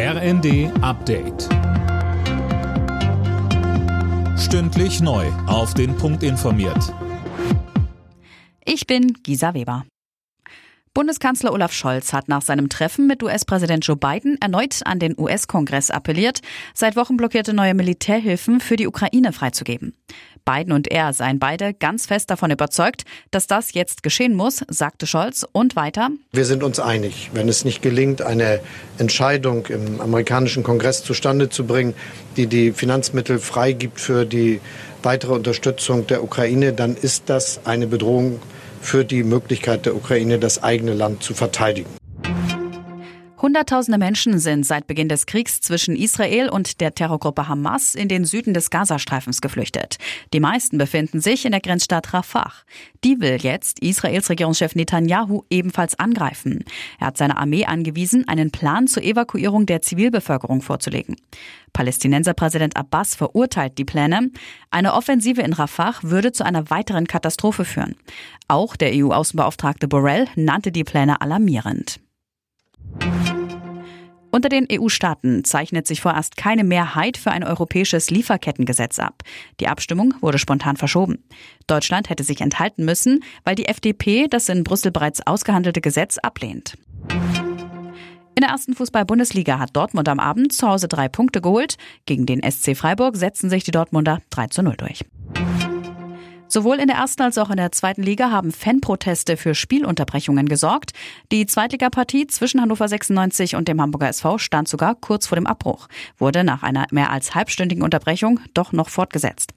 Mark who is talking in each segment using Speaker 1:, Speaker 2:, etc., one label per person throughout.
Speaker 1: RND Update. Stündlich neu. Auf den Punkt informiert.
Speaker 2: Ich bin Gisa Weber. Bundeskanzler Olaf Scholz hat nach seinem Treffen mit US-Präsident Joe Biden erneut an den US-Kongress appelliert, seit Wochen blockierte neue Militärhilfen für die Ukraine freizugeben. Biden und er seien beide ganz fest davon überzeugt, dass das jetzt geschehen muss, sagte Scholz und weiter.
Speaker 3: Wir sind uns einig, wenn es nicht gelingt, eine Entscheidung im amerikanischen Kongress zustande zu bringen, die die Finanzmittel freigibt für die weitere Unterstützung der Ukraine, dann ist das eine Bedrohung für die Möglichkeit der Ukraine, das eigene Land zu verteidigen.
Speaker 2: Hunderttausende Menschen sind seit Beginn des Kriegs zwischen Israel und der Terrorgruppe Hamas in den Süden des Gazastreifens geflüchtet. Die meisten befinden sich in der Grenzstadt Rafah. Die will jetzt Israels Regierungschef Netanyahu ebenfalls angreifen. Er hat seine Armee angewiesen, einen Plan zur Evakuierung der Zivilbevölkerung vorzulegen. Palästinenserpräsident Abbas verurteilt die Pläne. Eine Offensive in Rafah würde zu einer weiteren Katastrophe führen. Auch der EU-Außenbeauftragte Borrell nannte die Pläne alarmierend. Unter den EU-Staaten zeichnet sich vorerst keine Mehrheit für ein europäisches Lieferkettengesetz ab. Die Abstimmung wurde spontan verschoben. Deutschland hätte sich enthalten müssen, weil die FDP das in Brüssel bereits ausgehandelte Gesetz ablehnt. In der ersten Fußball-Bundesliga hat Dortmund am Abend zu Hause drei Punkte geholt. Gegen den SC Freiburg setzen sich die Dortmunder 3 zu 0 durch. Sowohl in der ersten als auch in der zweiten Liga haben Fanproteste für Spielunterbrechungen gesorgt. Die Zweitligapartie zwischen Hannover 96 und dem Hamburger SV stand sogar kurz vor dem Abbruch, wurde nach einer mehr als halbstündigen Unterbrechung doch noch fortgesetzt.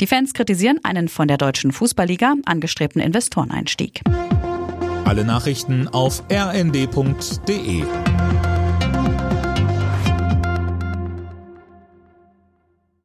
Speaker 2: Die Fans kritisieren einen von der deutschen Fußballliga angestrebten Investoreneinstieg.
Speaker 1: Alle Nachrichten auf rnd.de